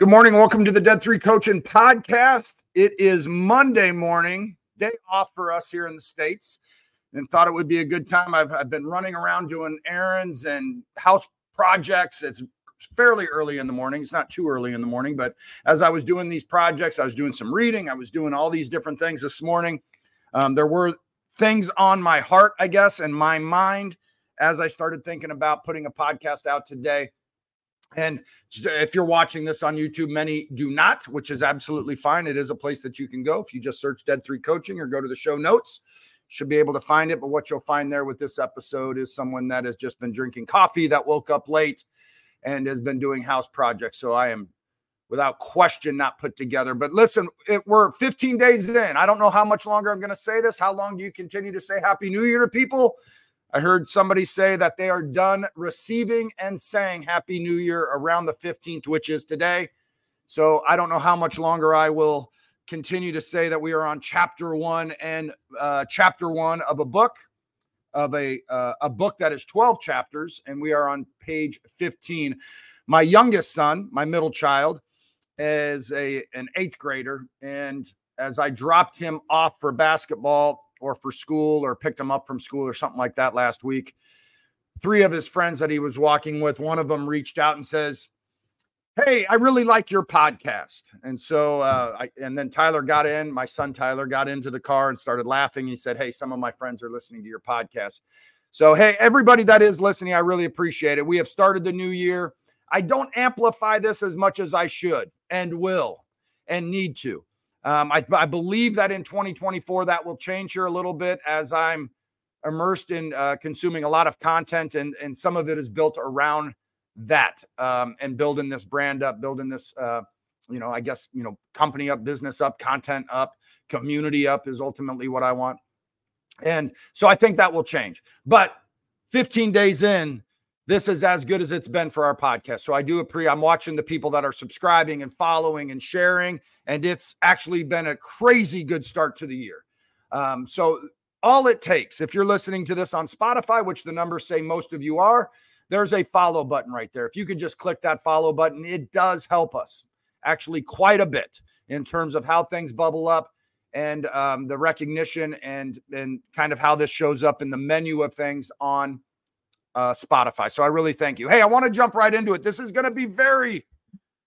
Good morning. Welcome to the Dead Three Coaching Podcast. It is Monday morning, day off for us here in the States, and thought it would be a good time. I've, I've been running around doing errands and house projects. It's fairly early in the morning. It's not too early in the morning, but as I was doing these projects, I was doing some reading, I was doing all these different things this morning. Um, there were things on my heart, I guess, and my mind as I started thinking about putting a podcast out today. And if you're watching this on YouTube, many do not, which is absolutely fine. It is a place that you can go. If you just search Dead Three Coaching or go to the show notes, should be able to find it. But what you'll find there with this episode is someone that has just been drinking coffee, that woke up late, and has been doing house projects. So I am without question not put together. But listen, it, we're 15 days in. I don't know how much longer I'm going to say this. How long do you continue to say Happy New Year to people? I heard somebody say that they are done receiving and saying Happy New Year around the 15th, which is today. So I don't know how much longer I will continue to say that we are on chapter one and uh, chapter one of a book of a uh, a book that is 12 chapters, and we are on page 15. My youngest son, my middle child, is a an eighth grader, and as I dropped him off for basketball or for school or picked him up from school or something like that last week. Three of his friends that he was walking with, one of them reached out and says, Hey, I really like your podcast. And so, uh, I, and then Tyler got in, my son Tyler got into the car and started laughing. He said, Hey, some of my friends are listening to your podcast. So, hey, everybody that is listening, I really appreciate it. We have started the new year. I don't amplify this as much as I should and will and need to. Um, I, I, believe that in 2024 that will change here a little bit as I'm immersed in uh, consuming a lot of content, and and some of it is built around that um, and building this brand up, building this, uh, you know, I guess you know, company up, business up, content up, community up is ultimately what I want, and so I think that will change. But 15 days in, this is as good as it's been for our podcast. So I do appreciate I'm watching the people that are subscribing and following and sharing, and it's actually been a crazy good start to the year. Um, so all it takes, if you're listening to this on Spotify, which the numbers say most of you are, there's a follow button right there. If you could just click that follow button, it does help us actually quite a bit in terms of how things bubble up and um, the recognition and and kind of how this shows up in the menu of things on uh, Spotify. So I really thank you. Hey, I want to jump right into it. This is going to be very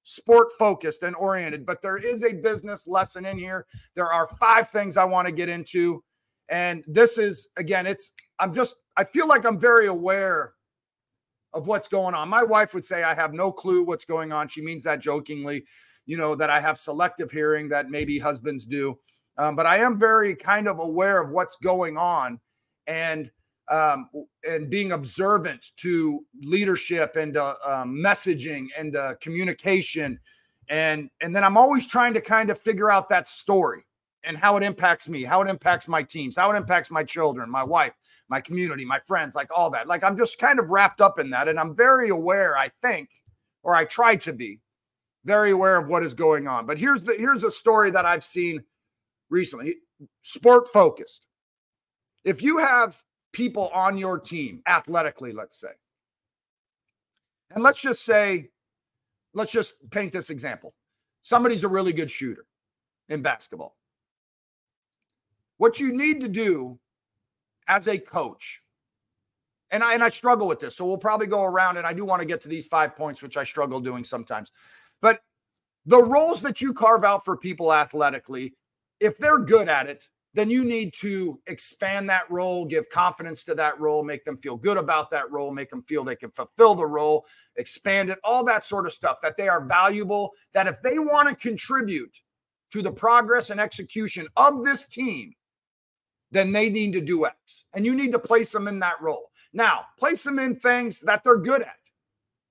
sport focused and oriented, but there is a business lesson in here. There are five things I want to get into. And this is, again, it's, I'm just, I feel like I'm very aware of what's going on. My wife would say I have no clue what's going on. She means that jokingly, you know, that I have selective hearing that maybe husbands do. Um, but I am very kind of aware of what's going on. And um, and being observant to leadership and uh, um, messaging and uh, communication. And and then i'm always trying to kind of figure out that story and how it impacts me how it impacts my teams how it impacts my children my wife my community my friends like all that. Like i'm just kind of wrapped up in that and i'm very aware i think or i try to be very aware of what is going on. But here's the here's a story that i've seen recently. Sport focused. If you have people on your team athletically, let's say. And let's just say, let's just paint this example. Somebody's a really good shooter in basketball. What you need to do as a coach, and I and I struggle with this, so we'll probably go around, and I do want to get to these five points, which I struggle doing sometimes. But the roles that you carve out for people athletically, if they're good at it, then you need to expand that role, give confidence to that role, make them feel good about that role, make them feel they can fulfill the role, expand it, all that sort of stuff, that they are valuable, that if they want to contribute to the progress and execution of this team, then they need to do X. And you need to place them in that role. Now, place them in things that they're good at,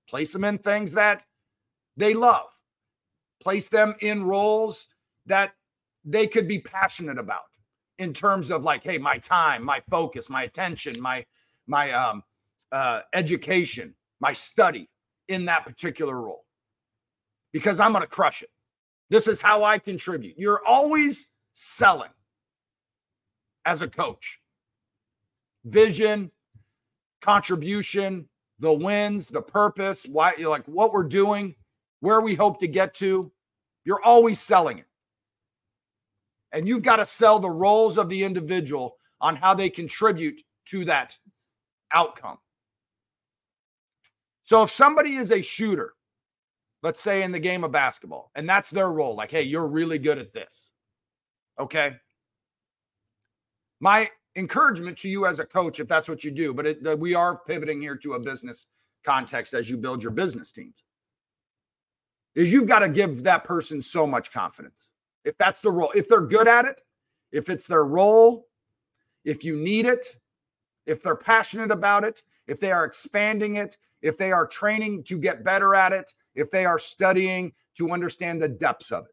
place them in things that they love, place them in roles that they could be passionate about in terms of like, hey, my time, my focus, my attention, my my um, uh, education, my study in that particular role, because I'm going to crush it. This is how I contribute. You're always selling as a coach. Vision, contribution, the wins, the purpose, why like what we're doing. where we hope to get to, you're always selling it. And you've got to sell the roles of the individual on how they contribute to that outcome. So if somebody is a shooter, let's say in the game of basketball, and that's their role, like, hey, you're really good at this. Okay. My encouragement to you as a coach, if that's what you do, but it, we are pivoting here to a business context as you build your business teams, is you've got to give that person so much confidence. If that's the role, if they're good at it, if it's their role, if you need it, if they're passionate about it, if they are expanding it, if they are training to get better at it, if they are studying to understand the depths of it,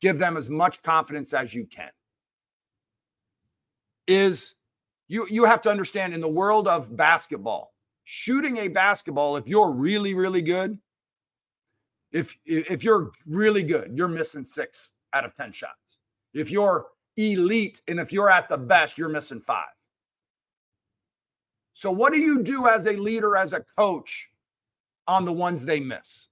give them as much confidence as you can. Is you you have to understand in the world of basketball, shooting a basketball, if you're really, really good, if if you're really good, you're missing six out of 10 shots. If you're elite and if you're at the best, you're missing five. So what do you do as a leader, as a coach on the ones they miss?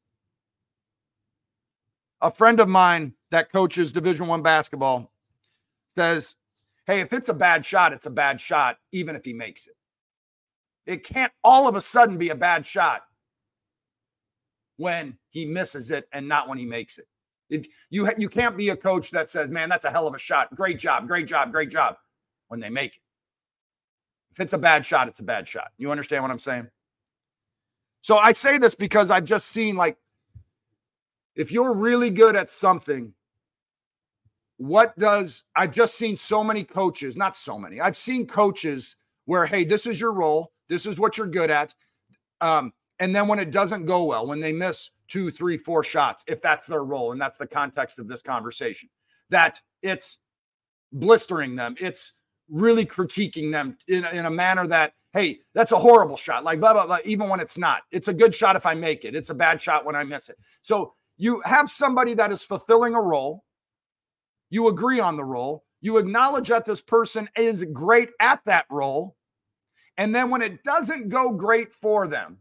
A friend of mine that coaches Division One basketball says, Hey, if it's a bad shot, it's a bad shot, even if he makes it. It can't all of a sudden be a bad shot when he misses it and not when he makes it. If you you can't be a coach that says, "Man, that's a hell of a shot. Great job, great job, great job," when they make it. If it's a bad shot, it's a bad shot. You understand what I'm saying? So I say this because I've just seen like if you're really good at something, what does I've just seen so many coaches, not so many. I've seen coaches where hey, this is your role, this is what you're good at. Um, and then when it doesn't go well, when they miss two, three, four shots, if that's their role, and that's the context of this conversation, that it's blistering them, it's really critiquing them in, in a manner that, hey, that's a horrible shot, like blah, blah, blah, even when it's not. It's a good shot if I make it, it's a bad shot when I miss it. So you have somebody that is fulfilling a role, you agree on the role, you acknowledge that this person is great at that role. And then when it doesn't go great for them,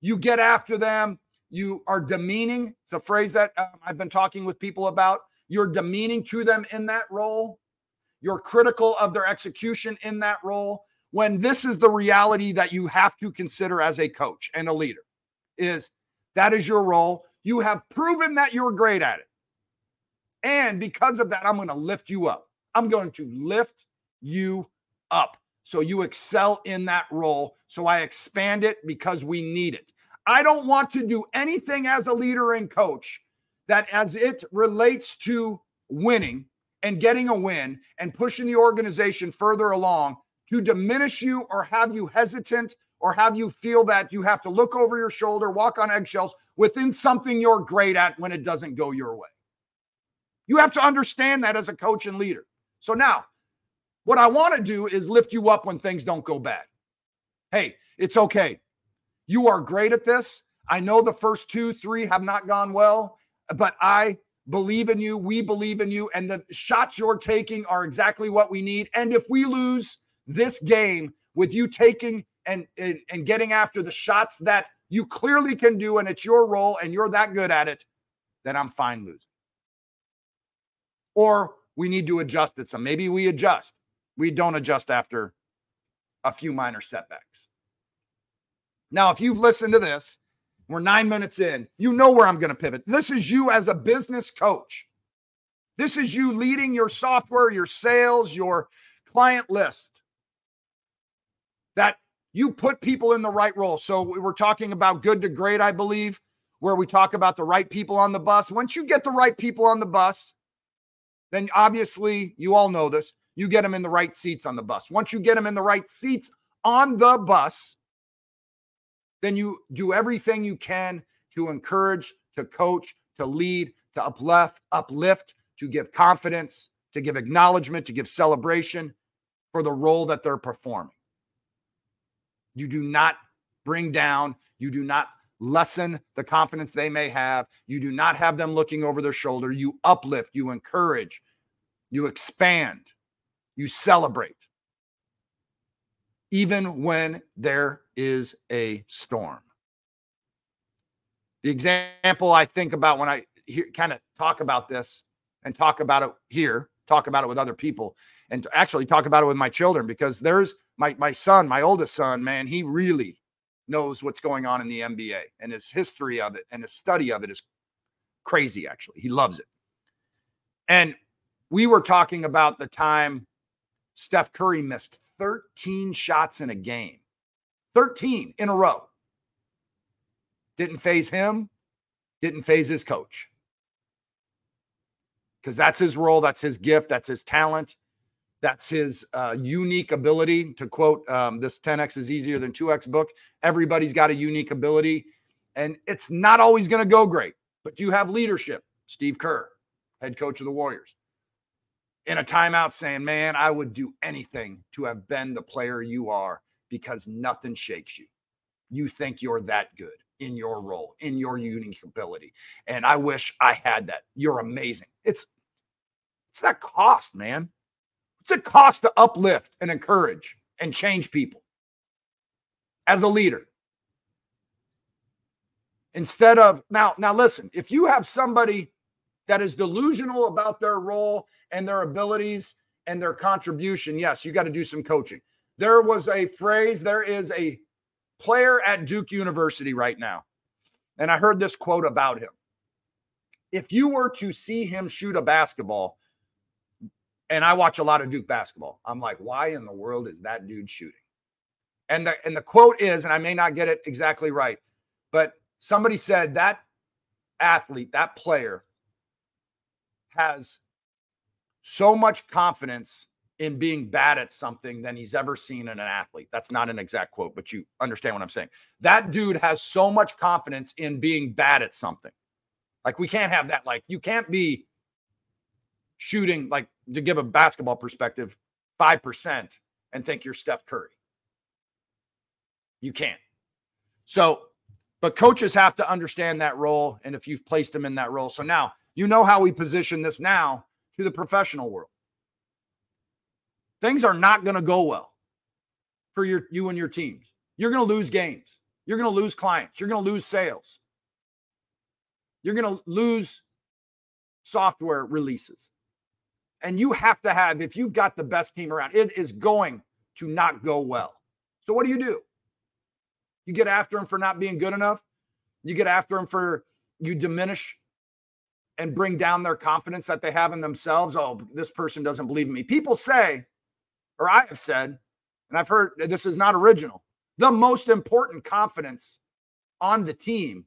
you get after them. You are demeaning. It's a phrase that um, I've been talking with people about. You're demeaning to them in that role. You're critical of their execution in that role. When this is the reality that you have to consider as a coach and a leader, is that is your role. You have proven that you're great at it. And because of that, I'm going to lift you up. I'm going to lift you up. So you excel in that role. So I expand it because we need it. I don't want to do anything as a leader and coach that, as it relates to winning and getting a win and pushing the organization further along, to diminish you or have you hesitant or have you feel that you have to look over your shoulder, walk on eggshells within something you're great at when it doesn't go your way. You have to understand that as a coach and leader. So now what I want to do is lift you up when things don't go bad. Hey, it's okay. You are great at this. I know the first two, three have not gone well, but I believe in you. We believe in you. And the shots you're taking are exactly what we need. And if we lose this game with you taking and, and, and getting after the shots that you clearly can do, and it's your role and you're that good at it, then I'm fine losing. Or we need to adjust it some. Maybe we adjust we don't adjust after a few minor setbacks. Now, if you've listened to this, we're nine minutes in, you know where I'm going to pivot. This is you as a business coach. This is you leading your software, your sales, your client list. That you put people in the right role. So we were talking about good to great, I believe, where we talk about the right people on the bus. Once you get the right people on the bus, then obviously you all know this you get them in the right seats on the bus. Once you get them in the right seats on the bus, then you do everything you can to encourage, to coach, to lead, to uplift, uplift, to give confidence, to give acknowledgement, to give celebration for the role that they're performing. You do not bring down, you do not lessen the confidence they may have. You do not have them looking over their shoulder. You uplift, you encourage, you expand you celebrate, even when there is a storm. The example I think about when I kind of talk about this and talk about it here, talk about it with other people, and actually talk about it with my children because there's my my son, my oldest son, man, he really knows what's going on in the NBA and his history of it and his study of it is crazy actually. He loves it. And we were talking about the time Steph Curry missed 13 shots in a game. 13 in a row. Didn't faze him, didn't faze his coach. Because that's his role, that's his gift, that's his talent, that's his uh, unique ability. To quote um, this 10x is easier than 2x book, everybody's got a unique ability, and it's not always going to go great, but you have leadership. Steve Kerr, head coach of the Warriors, in a timeout saying, Man, I would do anything to have been the player you are because nothing shakes you. You think you're that good in your role, in your unique ability. And I wish I had that. You're amazing. It's it's that cost, man. It's a cost to uplift and encourage and change people as a leader. Instead of now, now listen, if you have somebody that is delusional about their role and their abilities and their contribution, yes, you got to do some coaching. There was a phrase, there is a player at Duke University right now. And I heard this quote about him. If you were to see him shoot a basketball, and I watch a lot of Duke basketball, I'm like, why in the world is that dude shooting? And the and the quote is, and I may not get it exactly right, but somebody said that athlete, that player has so much confidence in being bad at something than he's ever seen in an athlete. That's not an exact quote, but you understand what I'm saying. That dude has so much confidence in being bad at something. Like we can't have that. Like you can't be shooting, like to give a basketball perspective, 5% and think you're Steph Curry. You can't. So, but coaches have to understand that role. And if you've placed them in that role. So now you know how we position this now to the professional world things are not going to go well for your you and your teams. You're going to lose games. You're going to lose clients. You're going to lose sales. You're going to lose software releases. And you have to have, if you've got the best team around, it is going to not go well. So what do you do? You get after them for not being good enough. You get after them for you diminish and bring down their confidence that they have in themselves. Oh, this person doesn't believe in me. People say, or I have said, and I've heard this is not original. The most important confidence on the team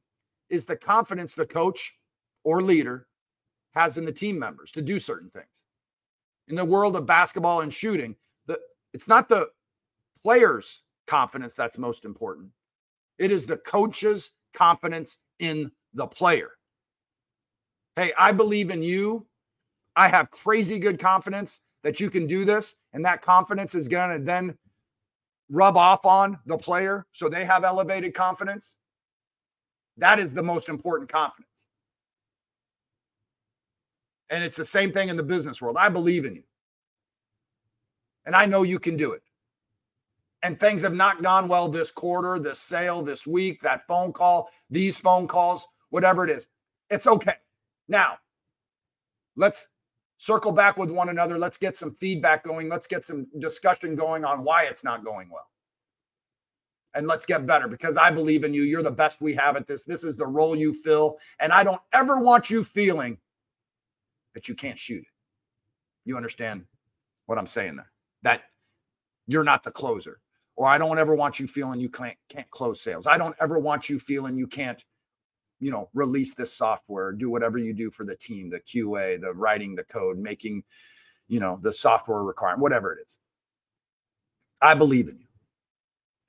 is the confidence the coach or leader has in the team members to do certain things. In the world of basketball and shooting, the it's not the players' confidence that's most important. It is the coach's confidence in the player. Hey, I believe in you. I have crazy good confidence that you can do this and that confidence is going to then rub off on the player so they have elevated confidence. That is the most important confidence. And it's the same thing in the business world. I believe in you. And I know you can do it. And things have not gone well this quarter, this sale, this week, that phone call, these phone calls, whatever it is. It's okay. Now, let's circle back with one another. Let's get some feedback going. Let's get some discussion going on why it's not going well. And let's get better because I believe in you. You're the best we have at this. This is the role you fill. And I don't ever want you feeling that you can't shoot it. You understand what I'm saying there? That you're not the closer. Or I don't ever want you feeling you can't can't close sales. I don't ever want you feeling you can't you know release this software do whatever you do for the team the qa the writing the code making you know the software requirement whatever it is. I believe in you.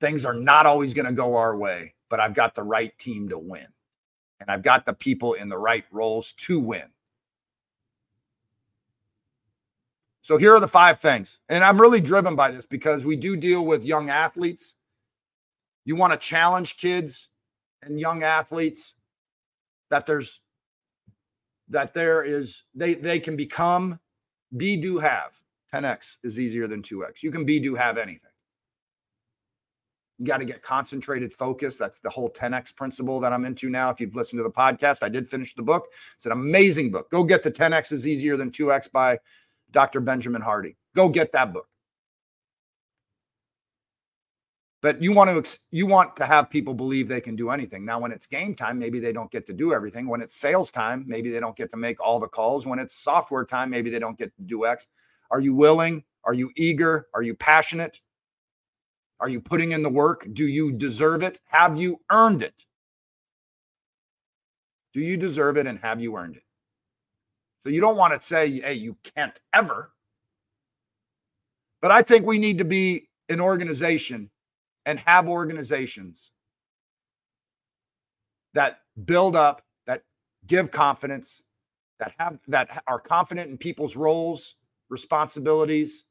Things are not always going to go our way but i've got the right team to win. And i've got the people in the right roles to win. So here are the five things. And i'm really driven by this because we do deal with young athletes. You want to challenge kids and young athletes that there's that there is they they can become be do have 10x is easier than 2x you can be do have anything You got to get concentrated focus. That's the whole 10x principle that I'm into now. If you've listened to the podcast, I did finish the book. It's an amazing book. Go get the 10x is easier than 2x by Dr. Benjamin Hardy. Go get that book. But you want to you want to have people believe they can do anything. Now when it's game time, maybe they don't get to do everything. When it's sales time, maybe they don't get to make all the calls. When it's software time, maybe they don't get to do X. Are you willing? Are you eager? Are you passionate? Are you putting in the work? Do you deserve it? Have you earned it? Do you deserve it and have you earned it? So you don't want to say, hey, you can't ever. But I think we need to be an organization and have organizations that build up, that give confidence, that have that are confident in people's roles, responsibilities.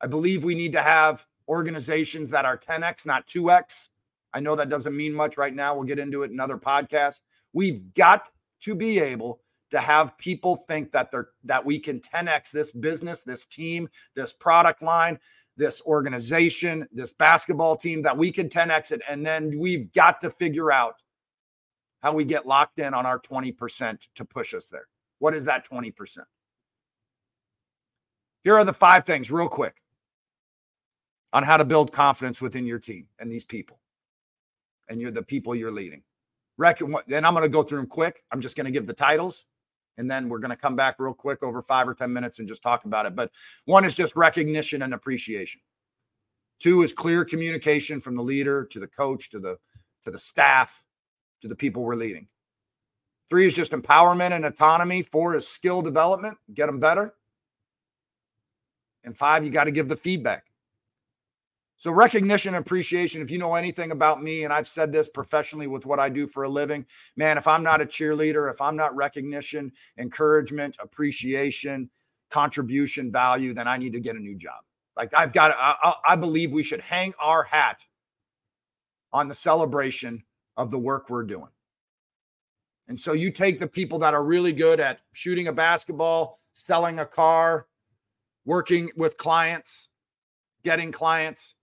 I believe we need to have organizations that are 10x, not 2x. I know that doesn't mean much right now. We'll get into it in another podcast. We've got to be able to have people think that they're that we can 10x this business, this team, this product line, this organization, this basketball team, that we can 10x it. And then we've got to figure out how we get locked in on our 20% to push us there. What is that 20%? Here are the five things, real quick on how to build confidence within your team and these people and you're the people you're leading. Reckon what, and I'm going to go through them quick. I'm just going to give the titles and then we're going to come back real quick over five or 10 minutes and just talk about it. But one is just recognition and appreciation. Two is clear communication from the leader to the coach to the to the staff to the people we're leading. Three is just empowerment and autonomy. Four is skill development, get them better. And five, you got to give the feedback. So, recognition and appreciation. If you know anything about me, and I've said this professionally with what I do for a living, man, if I'm not a cheerleader, if I'm not recognition, encouragement, appreciation, contribution, value, then I need to get a new job. Like, I've got, I, I believe we should hang our hat on the celebration of the work we're doing. And so, you take the people that are really good at shooting a basketball, selling a car, working with clients, getting clients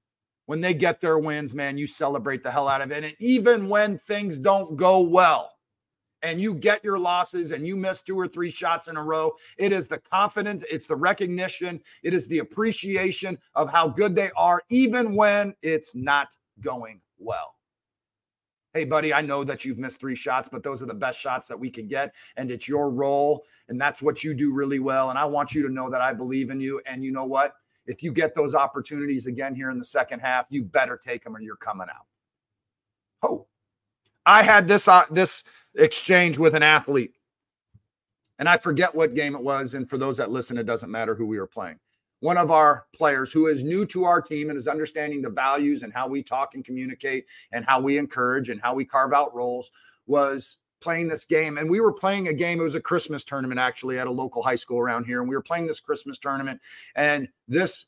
when they get their wins, man, you celebrate the hell out of it. And even when things don't go well and you get your losses and you miss two or three shots in a row, it is the confidence, it's the recognition, it is the appreciation of how good they are, even when it's not going well. Hey, buddy, I know that you've missed three shots, but those are the best shots that we can get. And it's your role. And that's what you do really well. And I want you to know that I believe in you. And you know what? If you get those opportunities again here in the second half, you better take them or you're coming out. Oh, I had this uh, this exchange with an athlete, and I forget what game it was. And for those that listen, it doesn't matter who we were playing. One of our players who is new to our team and is understanding the values and how we talk and communicate and how we encourage and how we carve out roles was playing this game. And we were playing a game. It was a Christmas tournament, actually, at a local high school around here. And we were playing this Christmas tournament. And this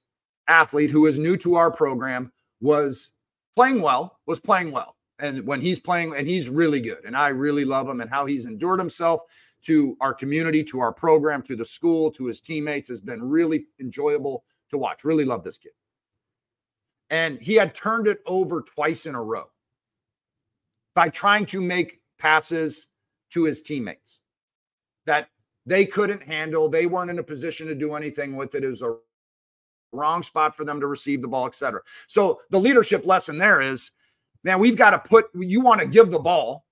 athlete who is new to our program was playing well, was playing well. And when he's playing, and he's really good. And I really love him and how he's endured himself to our community, to our program, to the school, to his teammates has been really enjoyable to watch. Really love this kid. And he had turned it over twice in a row by trying to make passes to his teammates that they couldn't handle. They weren't in a position to do anything with it. It was a wrong spot for them to receive the ball, etc. So the leadership lesson there is, man, we've got to put. You want to give the ball,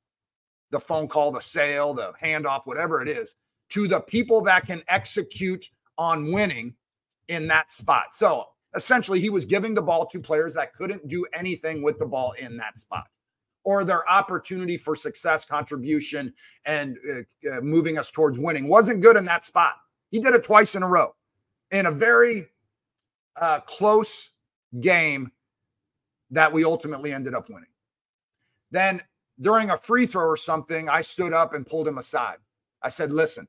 the phone call, the sale, the handoff, whatever it is, to the people that can execute on winning in that spot. So essentially, he was giving the ball to players that couldn't do anything with the ball in that spot or their opportunity for success, contribution, and uh, uh, moving us towards winning. Wasn't good in that spot. He did it twice in a row in a very uh, close game that we ultimately ended up winning. Then during a free throw or something, I stood up and pulled him aside. I said, Listen,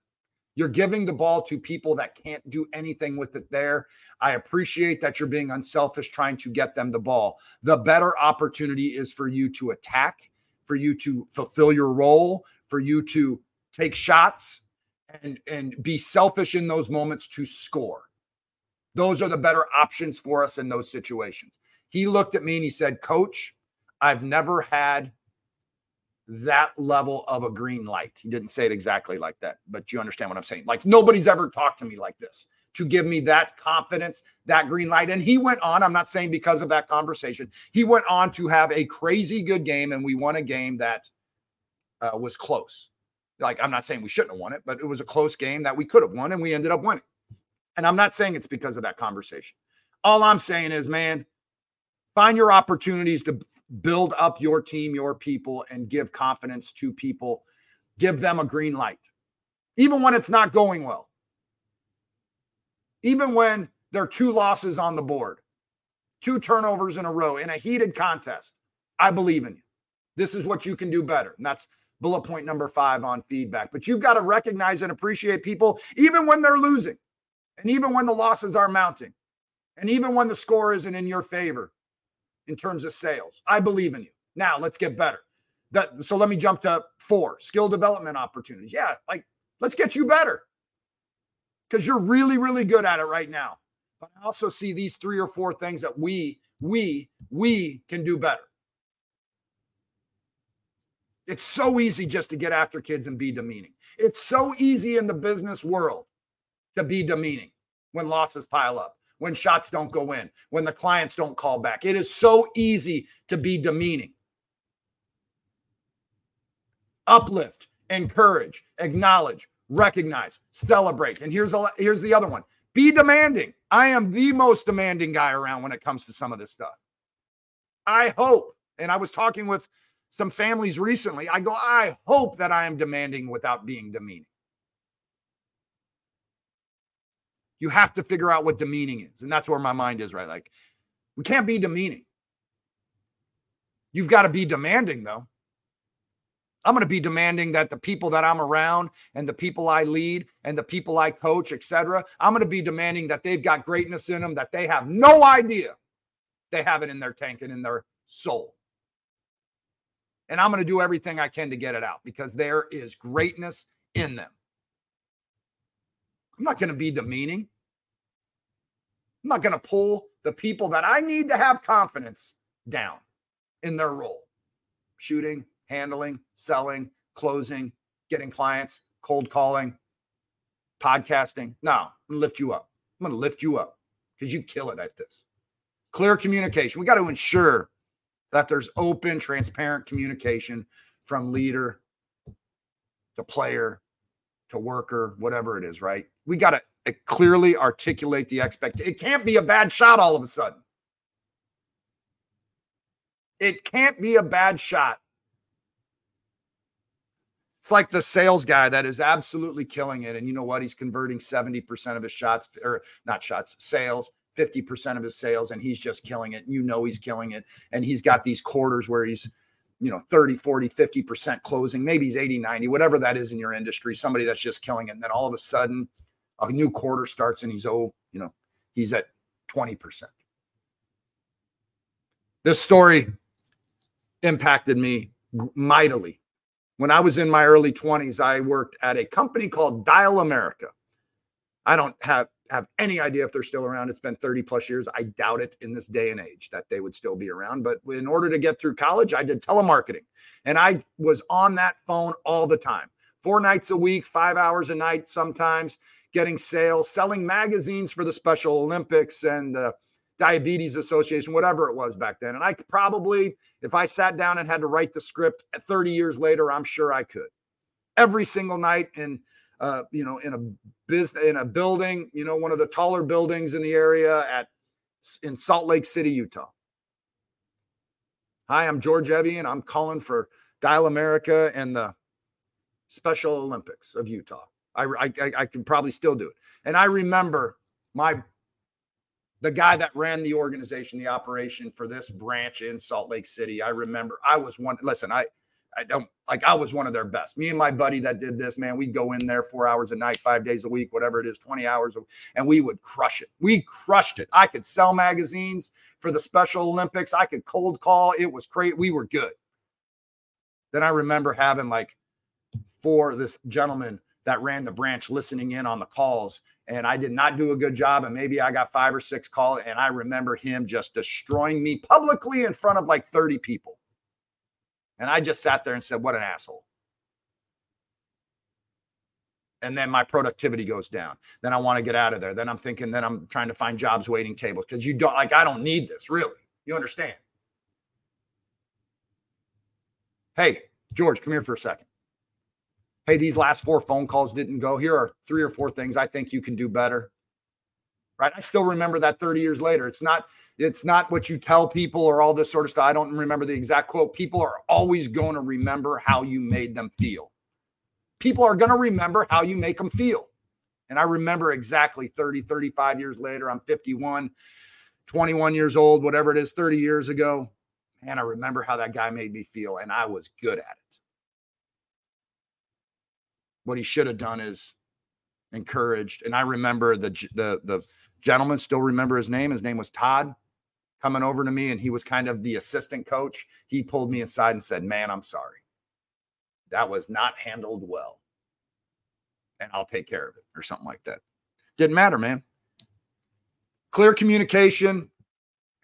you're giving the ball to people that can't do anything with it there. I appreciate that you're being unselfish trying to get them the ball. The better opportunity is for you to attack, for you to fulfill your role, for you to take shots and and be selfish in those moments to score. Those are the better options for us in those situations. He looked at me and he said, Coach, I've never had that level of a green light. He didn't say it exactly like that, but you understand what I'm saying. Like nobody's ever talked to me like this to give me that confidence, that green light. And he went on, I'm not saying because of that conversation, he went on to have a crazy good game, and we won a game that uh, was close. Like, I'm not saying we shouldn't have won it, but it was a close game that we could have won, and we ended up winning. And I'm not saying it's because of that conversation. All I'm saying is, man, find your opportunities to build up your team, your people, and give confidence to people. Give them a green light, even when it's not going well. Even when there are two losses on the board, two turnovers in a row in a heated contest. I believe in you. This is what you can do better. And that's bullet point number five on feedback. But you've got to recognize and appreciate people even when they're losing, and even when the losses are mounting, and even when the score isn't in your favor in terms of sales. I believe in you. Now let's get better. That so let me jump to four skill development opportunities. Yeah, like let's get you better because you're really, really good at it right now. But I also see these three or four things that we, we, we can do better. It's so easy just to get after kids and be demeaning. It's so easy in the business world to be demeaning when losses pile up when shots don't go in, when the clients don't call back. It is so easy to be demeaning. Uplift, encourage, acknowledge, recognize, celebrate. And here's a, here's the other one. Be demanding. I am the most demanding guy around when it comes to some of this stuff. I hope, and I was talking with some families recently. I go, I hope that I am demanding without being demeaning. You have to figure out what demeaning is. And that's where my mind is, right? Like, we can't be demeaning. You've got to be demanding, though. I'm going to be demanding that the people that I'm around and the people I lead and the people I coach, etc. I'm going to be demanding that they've got greatness in them that they have no idea they have it in their tank and in their soul. And I'm going to do everything I can to get it out because there is greatness in them. I'm not going to be demeaning. I'm not going to pull the people that I need to have confidence down in their role shooting, handling, selling, closing, getting clients, cold calling, podcasting. No, I'm going to lift you up. I'm going to lift you up because you kill it at this. Clear communication. We got to ensure that there's open, transparent communication from leader to player to worker, whatever it is, right? We got to uh, clearly articulate the expect. It can't be a bad shot all of a sudden. It can't be a bad shot. It's like the sales guy that is absolutely killing it. And you know what? He's converting 70% of his shots, or not shots, sales, 50% of his sales, and he's just killing it. You know he's killing it. And he's got these quarters where he's you know 30 40 50% closing maybe he's 80 90 whatever that is in your industry somebody that's just killing it and then all of a sudden a new quarter starts and he's oh you know he's at 20% this story impacted me mightily. When i was in my early 20s i worked at a company called dial america. I don't have have any idea if they're still around. It's been 30 plus years. I doubt it in this day and age that they would still be around. But in order to get through college, I did telemarketing and I was on that phone all the time, four nights a week, five hours a night, sometimes getting sales, selling magazines for the Special Olympics and the Diabetes Association, whatever it was back then. And I could probably, if I sat down and had to write the script 30 years later, I'm sure I could. Every single night. And uh, you know, in a business in a building, you know, one of the taller buildings in the area at in Salt Lake City, Utah. Hi, I'm George Evian. I'm calling for Dial America and the Special Olympics of Utah. I, I I can probably still do it. And I remember my the guy that ran the organization, the operation for this branch in Salt Lake City. I remember I was one. Listen, I I don't like I was one of their best. Me and my buddy that did this, man, we'd go in there four hours a night, five days a week, whatever it is, 20 hours, and we would crush it. We crushed it. I could sell magazines for the Special Olympics. I could cold call. It was great. We were good. Then I remember having like for this gentleman that ran the branch listening in on the calls. And I did not do a good job. And maybe I got five or six calls. And I remember him just destroying me publicly in front of like 30 people. And I just sat there and said, What an asshole. And then my productivity goes down. Then I want to get out of there. Then I'm thinking, then I'm trying to find jobs waiting tables because you don't like, I don't need this really. You understand? Hey, George, come here for a second. Hey, these last four phone calls didn't go. Here are three or four things I think you can do better. Right? I still remember that 30 years later. It's not it's not what you tell people or all this sort of stuff. I don't remember the exact quote. People are always going to remember how you made them feel. People are going to remember how you make them feel. And I remember exactly 30, 35 years later. I'm 51, 21 years old, whatever it is, 30 years ago. And I remember how that guy made me feel, and I was good at it. What he should have done is encouraged. And I remember the the the gentleman still remember his name. His name was Todd coming over to me and he was kind of the assistant coach. He pulled me aside and said, "Man, I'm sorry. That was not handled well. And I'll take care of it," or something like that. Didn't matter, man. Clear communication,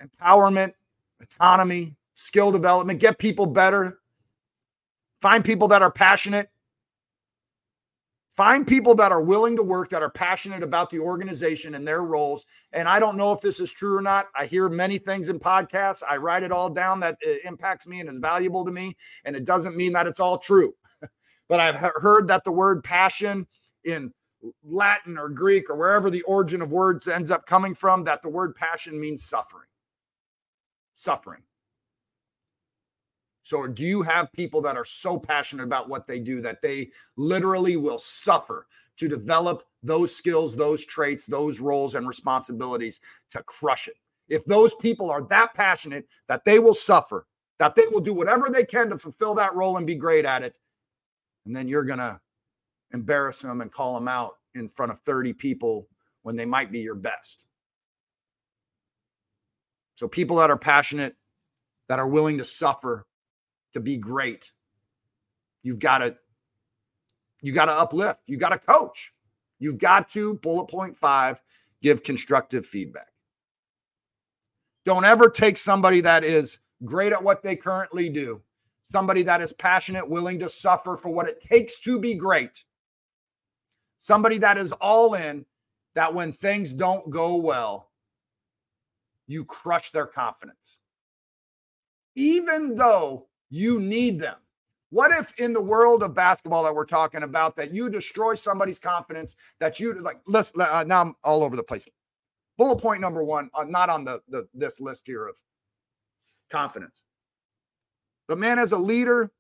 empowerment, autonomy, skill development, get people better. Find people that are passionate Find people that are willing to work, that are passionate about the organization and their roles. And I don't know if this is true or not. I hear many things in podcasts. I write it all down that impacts me and is valuable to me. And it doesn't mean that it's all true. but I've heard that the word passion in Latin or Greek or wherever the origin of words ends up coming from, that the word passion means suffering. Suffering. So, do you have people that are so passionate about what they do that they literally will suffer to develop those skills, those traits, those roles and responsibilities to crush it? If those people are that passionate that they will suffer, that they will do whatever they can to fulfill that role and be great at it, and then you're going to embarrass them and call them out in front of 30 people when they might be your best. So, people that are passionate, that are willing to suffer to be great. You've got to you got to uplift. You got to coach. You've got to bullet point 5 give constructive feedback. Don't ever take somebody that is great at what they currently do, somebody that is passionate, willing to suffer for what it takes to be great, somebody that is all in, that when things don't go well, you crush their confidence. Even though you need them. What if in the world of basketball that we're talking about that you destroy somebody's confidence that you like let's uh, now I'm all over the place. Bullet point number 1 uh, not on the, the this list here of confidence. But man as a leader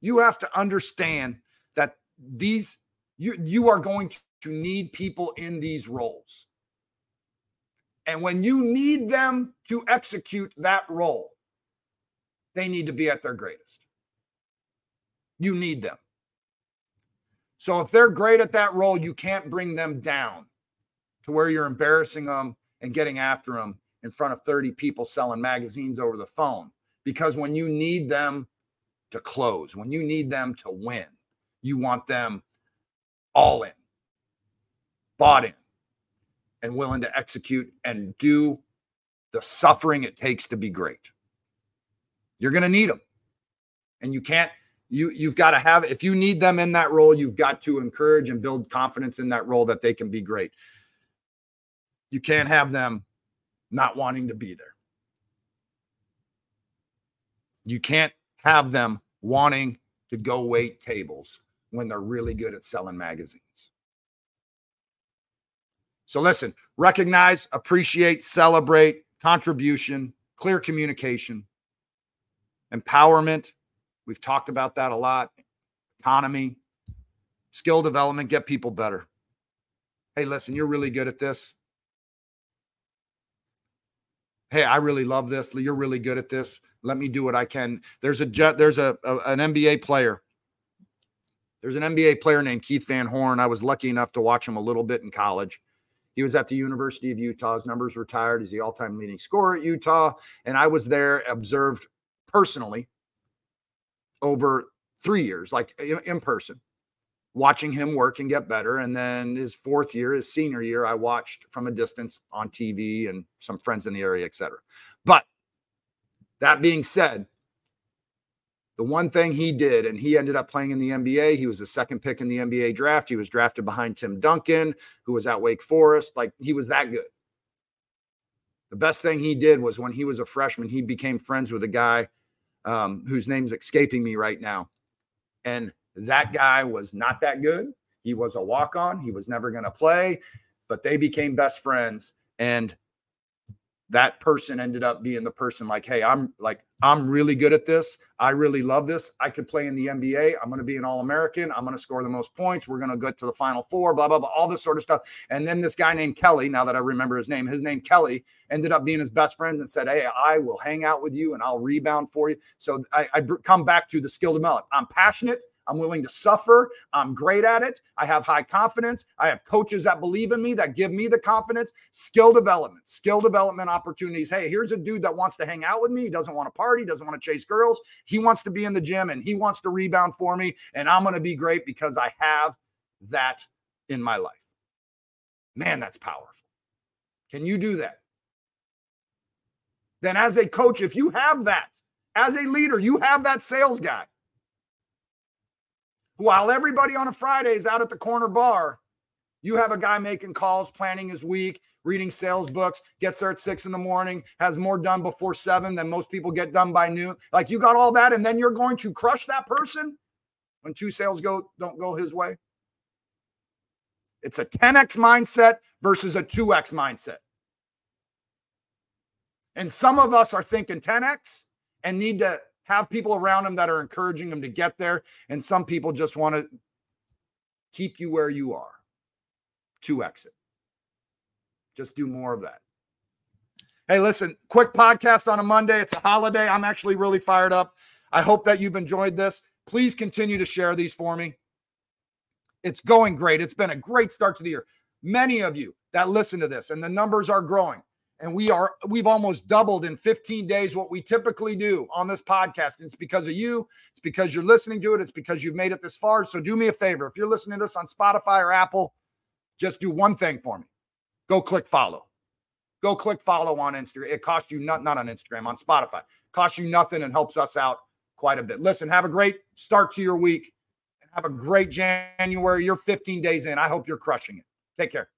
you have to understand that these you you are going to need people in these roles. And when you need them to execute that role, they need to be at their greatest. You need them. So if they're great at that role, you can't bring them down to where you're embarrassing them and getting after them in front of 30 people selling magazines over the phone. Because when you need them to close, when you need them to win, you want them all in, bought in, and willing to execute and do the suffering it takes to be great. You're going to need them. And you can't you you've got to have if you need them in that role, you've got to encourage and build confidence in that role that they can be great. You can't have them not wanting to be there. You can't have them wanting to go wait tables when they're really good at selling magazines. So listen, recognize, appreciate, celebrate, contribution, clear communication empowerment. We've talked about that a lot. Autonomy, skill development, get people better. Hey, listen, you're really good at this. Hey, I really love this. You're really good at this. Let me do what I can. There's a there's a, a an NBA player. There's an NBA player named Keith Van Horn. I was lucky enough to watch him a little bit in college. He was at the University of Utah. His numbers retired. He's the all-time leading scorer at Utah. And I was there, observed personally over three years, like in person. watching him work and get better. And then his fourth year, his senior year, I watched from a distance on TV and some friends in the area, etc. But that being said, the one thing he did, and he ended up playing in the NBA. He was the second pick in the NBA draft. He was drafted behind Tim Duncan, who was at Wake Forest. Like he was that good. The best thing he did was when he was a freshman, he became friends with a guy um, whose name's escaping me right now. And that guy was not that good. He was a walk on, he was never going to play, but they became best friends. And that person ended up being the person like, hey, I'm like, I'm really good at this. I really love this. I could play in the NBA. I'm going to be an All American. I'm going to score the most points. We're going to get to the Final Four, blah, blah, blah, all this sort of stuff. And then this guy named Kelly, now that I remember his name, his name Kelly ended up being his best friend and said, Hey, I will hang out with you and I'll rebound for you. So I, I come back to the skill development. I'm passionate. I'm willing to suffer. I'm great at it. I have high confidence. I have coaches that believe in me, that give me the confidence. Skill development, skill development opportunities. Hey, here's a dude that wants to hang out with me. He doesn't want to party, doesn't want to chase girls. He wants to be in the gym and he wants to rebound for me. And I'm going to be great because I have that in my life. Man, that's powerful. Can you do that? Then, as a coach, if you have that, as a leader, you have that sales guy while everybody on a Friday is out at the corner bar, you have a guy making calls, planning his week, reading sales books, gets there at six in the morning, has more done before seven than most people get done by noon. Like you got all that, and then you're going to crush that person when two sales go don't go his way. It's a 10x mindset versus a 2x mindset. And some of us are thinking 10x and need to have people around him that are encouraging him to get there. And some people just want to keep you where you are to exit. Just do more of that. Hey, listen, quick podcast on a Monday. It's a holiday. I'm actually really fired up. I hope that you've enjoyed this. Please continue to share these for me. It's going great. It's been a great start to the year. Many of you that listen to this, and the numbers are growing and we are we've almost doubled in 15 days what we typically do on this podcast. And it's because of you it's because you're listening to it it's because you've made it this far. So do me a favor if you're listening to this on spotify or apple just do one thing for me. Go click follow. Go click follow on instagram. It costs you not not on instagram on spotify. Costs you nothing and helps us out quite a bit. Listen have a great start to your week and have a great january. You're 15 days in. I hope you're crushing it. Take care